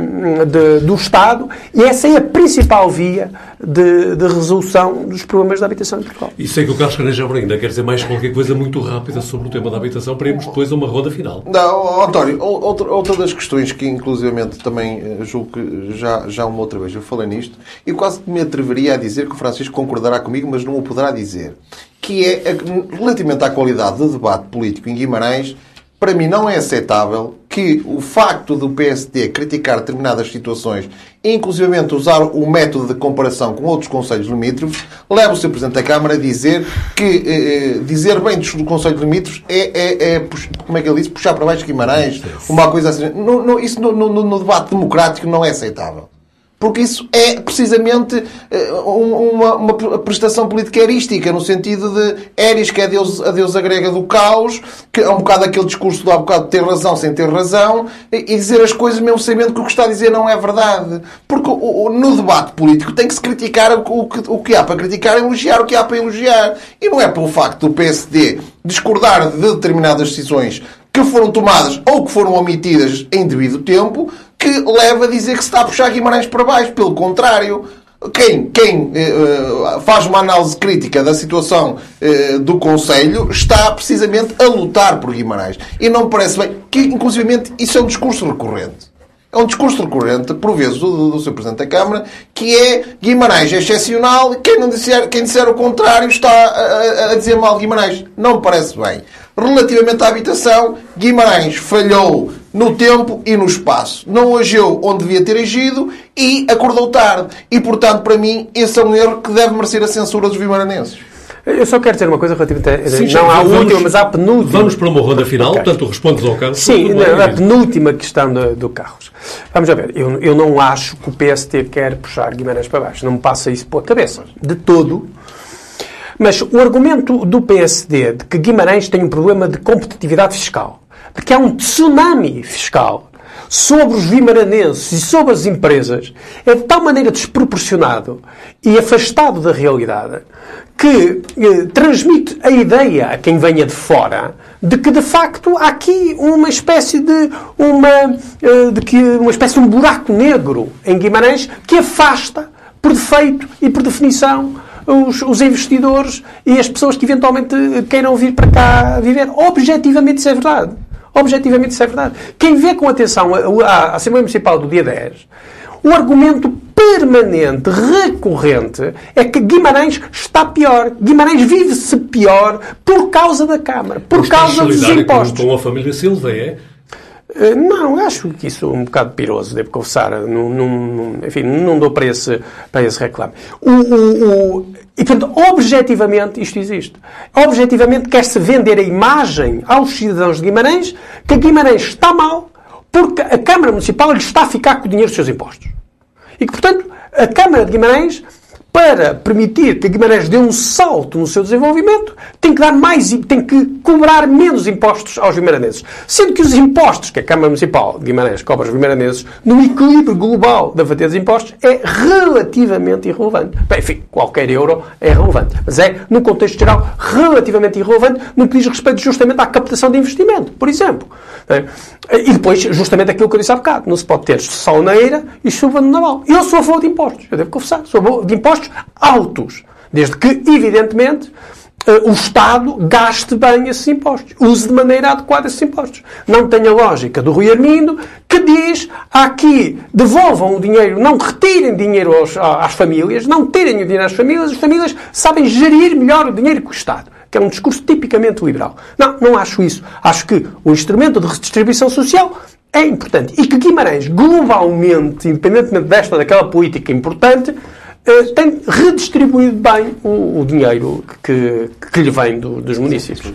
de- do Estado e essa é a principal via de, de resolução dos problemas da habitação em Portugal. E sei que o Carlos Caneja ainda quer dizer mais qualquer coisa muito rápida sobre o tema da habitação para irmos depois a uma ronda final. Não, António, ou- outra, outra das questões que, inclusivamente, também eh, julgo que já, já uma outra vez eu falei nisto, e quase que me atreveria a dizer que o Francisco concordará comigo, mas não o poderá dizer, que é, a- relativamente à qualidade do debate político em Guimarães, para mim não é aceitável que o facto do PSD criticar determinadas situações, e inclusivamente usar o método de comparação com outros conselhos limítrofes, leve o Sr. Presidente da Câmara a dizer que eh, dizer bem dos conselhos limítrofes é, é, é como é que ele disse, puxar para baixo Guimarães, uma coisa assim. No- no- isso no- no debate democrático não é aceitável. Porque isso é precisamente eh, um- uma, uma prestação política erística, no sentido de Eris, que é a Deus, a deusa grega do caos, que é um bocado aquele discurso do bocado de ter razão sem ter razão, e, dizer as coisas mesmo sabendo que o que está a dizer não é verdade. Porque no debate político tem que se criticar o, o que, o que há para criticar e elogiar o que há para elogiar. E não é pelo facto do PSD discordar de determinadas decisões que foram tomadas ou que foram omitidas em devido tempo, que leva a dizer que se está a puxar Guimarães para baixo. Pelo contrário, quem, quem eh, eh, faz uma análise crítica da situação eh, do Conselho está precisamente a lutar por Guimarães. E não me parece bem que, inclusivamente, isso é um discurso recorrente. É um discurso recorrente, por vezes, do, do, Sr. Presidente da Câmara, que é Guimarães é excepcional quem, não disser, quem disser o contrário está a, a- a dizer mal Guimarães. Não me parece bem. Relativamente à habitação, Guimarães falhou no tempo e no espaço. Não agiu onde devia ter agido e acordou tarde. E, portanto, para mim, esse é um erro que deve merecer a censura dos vimaranenses. Eu só quero dizer uma coisa relativamente a, Sim, não à vamos- última, mas à penúltima. Vamos para uma ronda final, Ok. portanto, respondes ao Carlos. Sim, a penúltima questão do, do Carlos. Vamos a ver, eu, eu não acho que o PST quer puxar Guimarães para baixo. Não me passa isso pela cabeça. De todo. Mas o argumento do PSD de que Guimarães tem um problema de competitividade fiscal, de que há um tsunami fiscal sobre os vimaranenses e sobre as empresas, é de tal maneira desproporcionado e afastado da realidade que eh, transmite a ideia a quem venha de fora de que de facto há aqui uma espécie de uma eh, de que uma espécie de um buraco negro em Guimarães que afasta por defeito e por definição os, os investidores e as pessoas que eventualmente queiram vir para cá viver. Objetivamente isso é verdade. Objetivamente isso é verdade. Quem vê com atenção a, a Assembleia Municipal do dia 10, o argumento permanente, recorrente, é que Guimarães está pior. Guimarães vive-se pior por causa da Câmara, por causa dos impostos. Com a família Silva, é? Eh, Não, acho que isso é um bocado piroso, devo confessar. Não- não- enfim, não dou para esse, para esse reclame. O, o- o- e, portanto, objetivamente, isto existe. Objetivamente, quer-se vender a imagem aos cidadãos de Guimarães que Guimarães está mal porque a Câmara Municipal lhe está a ficar com o dinheiro dos seus impostos. E que, portanto, a Câmara de Guimarães, para permitir que Guimarães dê um salto no seu desenvolvimento, tem que dar mais, tem que cobrar menos impostos aos guimaranenses. Sendo que os impostos que a Câmara Municipal de Guimarães cobra aos guimaranenses, no equilíbrio global da fatia dos impostos, é relativamente irrelevante. Bem, enfim, qualquer euro é relevante. Mas é, no contexto geral, relativamente irrelevante no que diz respeito justamente à captação de investimento, por exemplo. E depois, justamente aquilo que eu disse há bocado, não se pode ter sol na eira e chuva no naval. Eu sou a favor de impostos, eu devo confessar, sou a favor de impostos altos, desde que, evidentemente, eh, o Estado gaste bem esses impostos, use de maneira adequada esses impostos. Não tem a lógica do Rui Armindo, que diz aqui devolvam o dinheiro, não retirem dinheiro aos- às famílias, não tirem o dinheiro às famílias, as famílias sabem gerir melhor o dinheiro que o Estado que é um discurso tipicamente liberal. Não, não acho isso. Acho que o instrumento de redistribuição social é importante. E que Guimarães, globalmente, independentemente desta daquela política importante, eh, tem redistribuído bem o, o dinheiro que, que lhe vem do- dos municípios.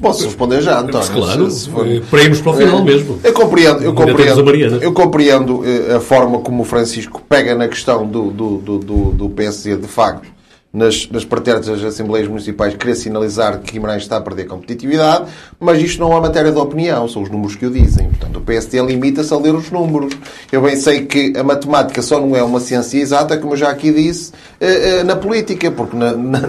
Posso responder já, António? Claro, Se- se for- eh, para irmos para o final Eh, mesmo. Eu compreendo, eu compreendo, eu compreendo a forma como o Francisco pega na questão do, do, do, do, do PSD, de facto, nas, nas parterres das Assembleias Municipais, querer sinalizar que Guimarães está a perder competitividade, mas isto não é matéria de opinião, são os números que o dizem. Portanto, o PSD limita-se a ler os números. Eu bem sei que a matemática só não é uma ciência exata, como eu já aqui disse, eh, eh, na política, porque na, na,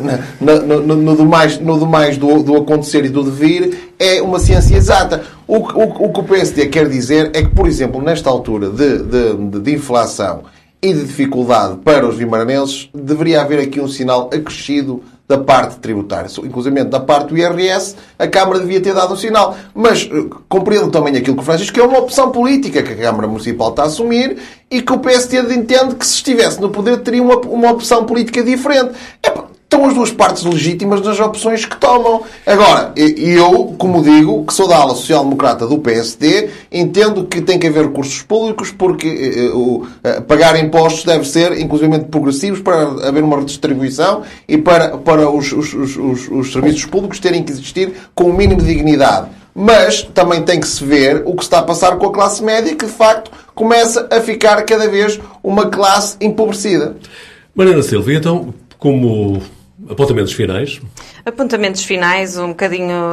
na, no, no, do mais, no do, do, do acontecer e do devir é uma ciência exata. O, o, o que o PSD quer dizer é que, por exemplo, nesta altura de, de, de inflação e de dificuldade para os vimaranenses, deveria haver aqui um sinal acrescido da parte tributária. Inclusive da parte do IRS, a Câmara devia ter dado um sinal. Mas eh, compreendo também aquilo que o Francisco, que é uma opção política que a Câmara Municipal está a assumir e que o PSD entende que se estivesse no poder teria uma, uma opção política diferente. Epá, Estão as duas partes legítimas nas opções que tomam. Agora, eu, como digo, que sou da ala social-democrata do PSD, entendo que tem que haver recursos públicos porque o, eh, pagar impostos deve ser, inclusive, progressivos para haver uma redistribuição e para, para os, os, os, os- os serviços públicos terem que existir com o mínimo de dignidade. Mas também tem que se ver o que está a passar com a classe média, que de facto começa a ficar cada vez uma classe empobrecida. Mariana Silva, então, como apontamentos finais, Apontamentos finais, um bocadinho.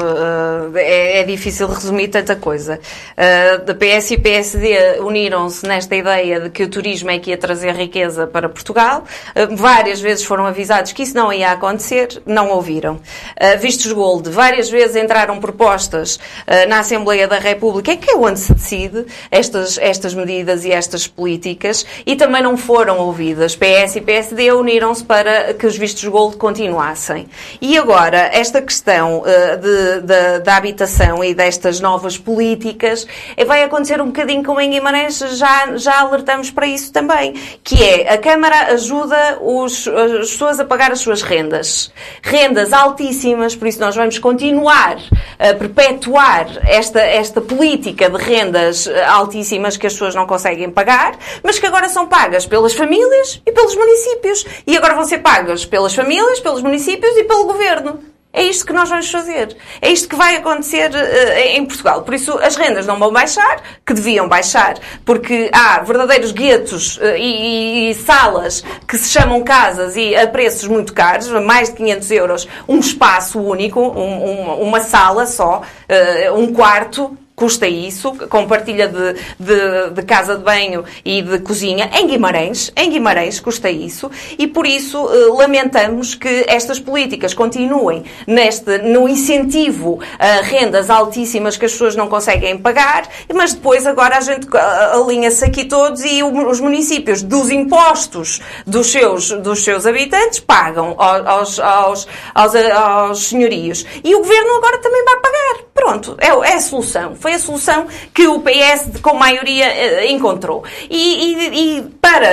eh, é, é difícil resumir tanta coisa. Eh, da PS e PSD uniram-se nesta ideia de que o turismo é que ia trazer riqueza para Portugal. Eh, várias vezes foram avisados que isso não ia acontecer, não ouviram. Eh, vistos Gold, várias vezes entraram propostas eh, na Assembleia da República, que é onde se decide estas, estas medidas e estas políticas, e também não foram ouvidas. PS e PSD uniram-se para que os vistos Gold continuem continuassem. E agora, esta questão uh, de, da habitação e destas novas políticas eh, vai acontecer um bocadinho como em Guimarães, já, já alertamos para isso também, que é a Câmara ajuda os, as pessoas a pagar as suas rendas. Rendas altíssimas, por isso nós vamos continuar a perpetuar esta, esta política de rendas altíssimas que as pessoas não conseguem pagar, mas que agora são pagas pelas famílias e pelos municípios. E agora vão ser pagas pelas famílias, pelos municípios e pelo governo. É isto que nós vamos fazer. É isto que vai acontecer uh, em Portugal. Por isso, as rendas não vão baixar, que deviam baixar, porque há verdadeiros guetos uh, e, e, salas que se chamam casas e a preços muito caros, mais de 500 euros, um espaço único, um, um, uma sala só, uh, um quarto, custa isso, com partilha de, de, de, casa de banho e de cozinha, em Guimarães, em Guimarães custa isso, e por isso eh, lamentamos que estas políticas continuem neste, no incentivo a rendas altíssimas que as pessoas não conseguem pagar, mas depois agora a gente alinha-se aqui todos e os municípios dos impostos dos seus, dos seus habitantes pagam aos, aos, aos, aos senhorios. E o governo agora também vai pagar. Pronto, é, é a solução foi a solução que o PS, com maioria, eh, encontrou. E, e, e para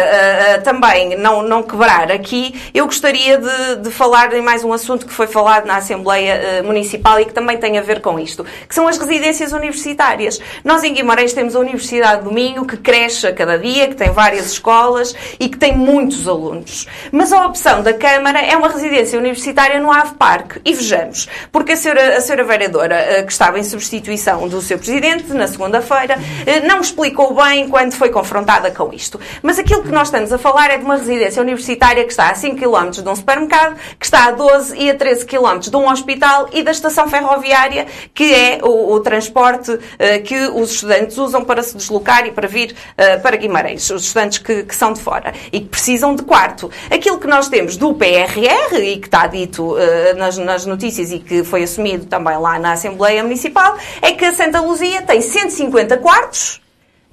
uh, também não, não quebrar aqui, eu gostaria de, de, falar em mais um assunto que foi falado na Assembleia Municipal e que também tem a ver com isto, que são as residências universitárias. Nós em Guimarães temos a Universidade do Minho, que cresce a cada dia, que tem várias escolas e que tem muitos alunos. Mas a opção da Câmara é uma residência universitária no Ave Parque. E vejamos, porque a senhora, a senhora vereadora, que estava em substituição do seu Presidente, na segunda-feira, eh, não explicou bem quando foi confrontada com isto. Mas aquilo que nós estamos a falar é de uma residência universitária que está a 5 km de um supermercado, que está a 12 e a 13 km de um hospital e da estação ferroviária, que é o, o transporte uh, que os estudantes usam para se deslocar e para vir uh, para Guimarães, os estudantes que, que, são de fora e que precisam de quarto. Aquilo que nós temos do PRR e que está dito nas, nas notícias e que foi assumido também lá na Assembleia Municipal é que a Santa Luz Luzia tem 150 quartos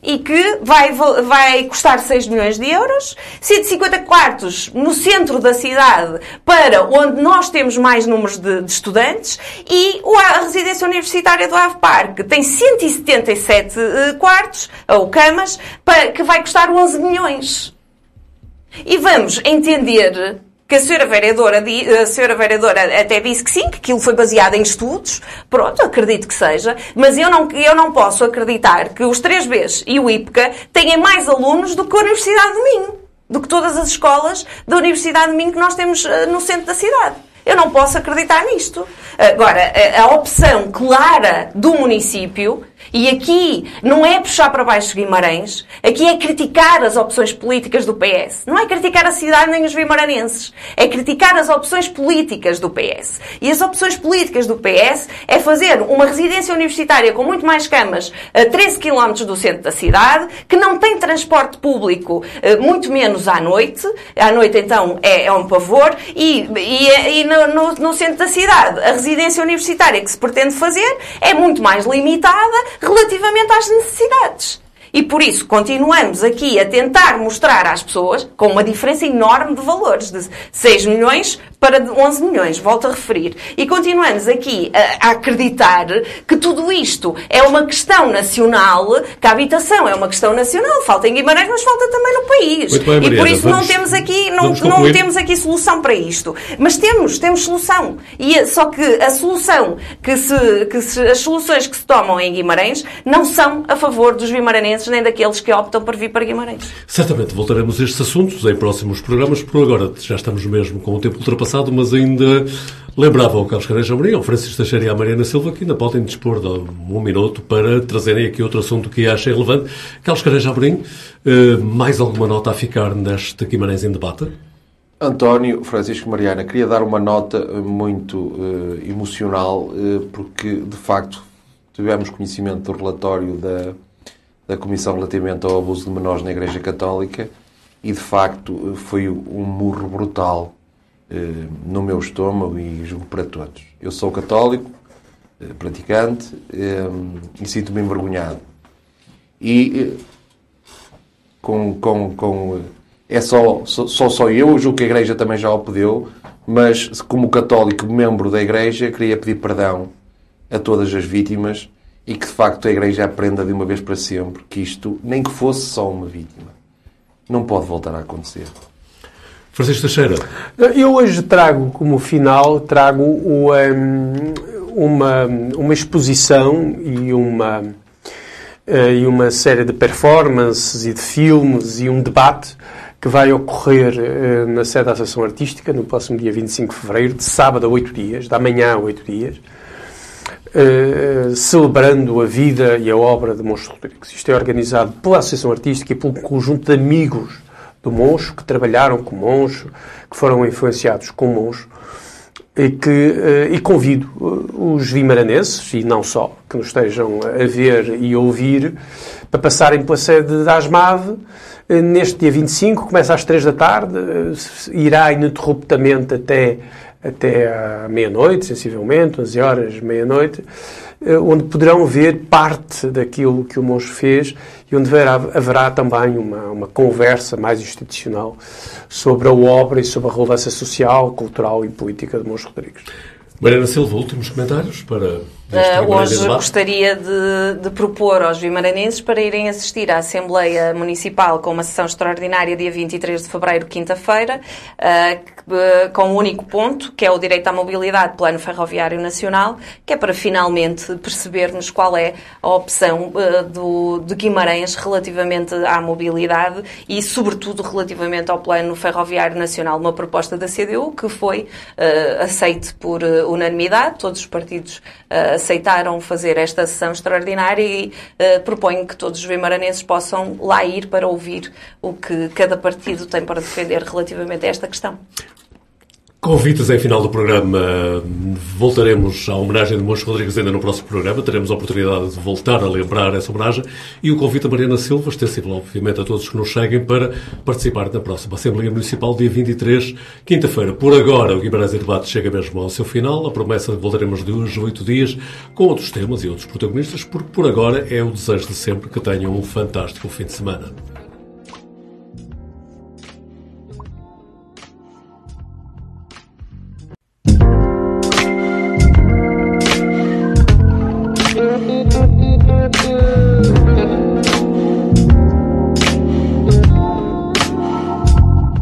e que vai, vai custar 6 milhões de euros. 150 quartos no centro da cidade, para onde nós temos mais números de, de estudantes. E a residência universitária do Ave Parque tem 177 uh, quartos, ou camas, para, que vai custar 11 milhões. E vamos entender que a senhora vereadora, a senhora vereadora até disse que sim, que aquilo foi baseado em estudos. Pronto, acredito que seja. Mas eu não, eu não posso acreditar que os 3Bs e o IPCA tenham mais alunos do que a Universidade de Minho. Do que todas as escolas da Universidade de Minho que nós temos eh, no centro da cidade. Eu não posso acreditar nisto. Agora, a opção clara do município e aqui não é puxar para baixo Guimarães, aqui é criticar as opções políticas do PS. Não é criticar a cidade nem os vimaranenses. É criticar as opções políticas do PS. E as opções políticas do PS é fazer uma residência universitária com muito mais camas a 13 km do centro da cidade, que não tem transporte público, eh, muito menos à noite. À noite, então, é, é um pavor. E, e, e no, no, no centro da cidade, a residência universitária que se pretende fazer é muito mais limitada relativamente às necessidades. E por isso continuamos aqui a tentar mostrar às pessoas, com uma diferença enorme de valores, de 6 milhões para 11 milhões, volto a referir. E continuamos aqui a, acreditar que tudo isto é uma questão nacional, que a habitação é uma questão nacional, falta em Guimarães, mas falta também no país. Bem, Mariana, e por isso vamos, não temos aqui não, não temos aqui solução para isto. Mas temos, temos solução. E só que a solução que se, que se as soluções que se tomam em Guimarães não são a favor dos guimaranenses nem daqueles que optam por vir para Guimarães. Certamente voltaremos a estes assuntos em próximos programas, por agora já estamos mesmo com o tempo ultrapassado, mas ainda lembrava ao Carlos Careja Amorim, ao Francisco Teixeira e à Mariana Silva que ainda podem dispor de um minuto para trazerem aqui outro assunto que achem relevante. Carlos Careja Amorim, eh, mais alguma nota a ficar neste Guimarães em debate? António, Francisco Mariana, queria dar uma nota muito uh, emocional, uh, porque de facto tivemos conhecimento do relatório da da Comissão relativamente ao abuso de menores na Igreja Católica e, de facto, foi um murro brutal eh, no meu estômago e julgo para todos. Eu sou católico, eh, praticante, eh, e sinto-me envergonhado. E eh, com, com, com, é só, só, só eu, julgo que a Igreja também já o pediu, mas como católico membro da Igreja, queria pedir perdão a todas as vítimas e que de facto a Igreja aprenda de uma vez para sempre que isto, nem que fosse só uma vítima, não pode voltar a acontecer. Francisco Teixeira. Eu hoje trago como final, trago o, um, uma, uma exposição e uma, uh, e uma série de performances e de filmes e um debate que vai ocorrer uh, na sede da Associação Artística no próximo dia 25 de Fevereiro, de sábado a 8 dias, da manhã a 8 dias, uh, celebrando a vida e a obra de Monstro Rodrigues. Isto é organizado pela Associação Artística e pelo conjunto de amigos do Moncho, que trabalharam com Moncho, que foram influenciados com Moncho, e, que, eh, e convido eh, os vimaranenses, e não só, que nos estejam a ver e a ouvir, para passarem pela sede da ASMAV eh, neste dia 25, começa às 3 da tarde, irá ininterruptamente até, até à meia-noite, sensivelmente, 11 horas, meia-noite, onde poderão ver parte daquilo que o Moncho fez e onde haverá, haverá também uma, uma conversa mais institucional sobre a obra e sobre a relevância social, cultural e política de Moncho Rodrigues. Mariana Silva, últimos comentários para Uh, hoje gostaria de, de, propor aos vimaranenses para irem assistir à Assembleia Municipal com uma sessão extraordinária dia 23 de fevereiro, quinta-feira, uh, com um único ponto, que é o direito à mobilidade, Plano Ferroviário Nacional, que é para finalmente percebermos qual é a opção uh, do, de Guimarães relativamente à mobilidade e, sobretudo, relativamente ao Plano Ferroviário Nacional, uma proposta da CDU que foi aceite por unanimidade, todos os partidos aceitaram fazer esta sessão extraordinária e uh, proponho que todos os vimaranenses possam lá ir para ouvir o que cada partido tem para defender relativamente a esta questão. Convites em final do programa. Voltaremos à homenagem de Montes Rodrigues ainda no próximo programa. Teremos a oportunidade de voltar a lembrar essa homenagem. E o convite a Mariana Silva, extensível, obviamente, a todos que nos cheguem para participar na próxima Assembleia Municipal, dia 23, quinta-feira. Por agora, o Guimarães em Debate chega mesmo ao seu final. A promessa de que voltaremos de hoje a oito dias com outros temas e outros protagonistas, porque por agora é o desejo de sempre que tenham um fantástico fim de semana.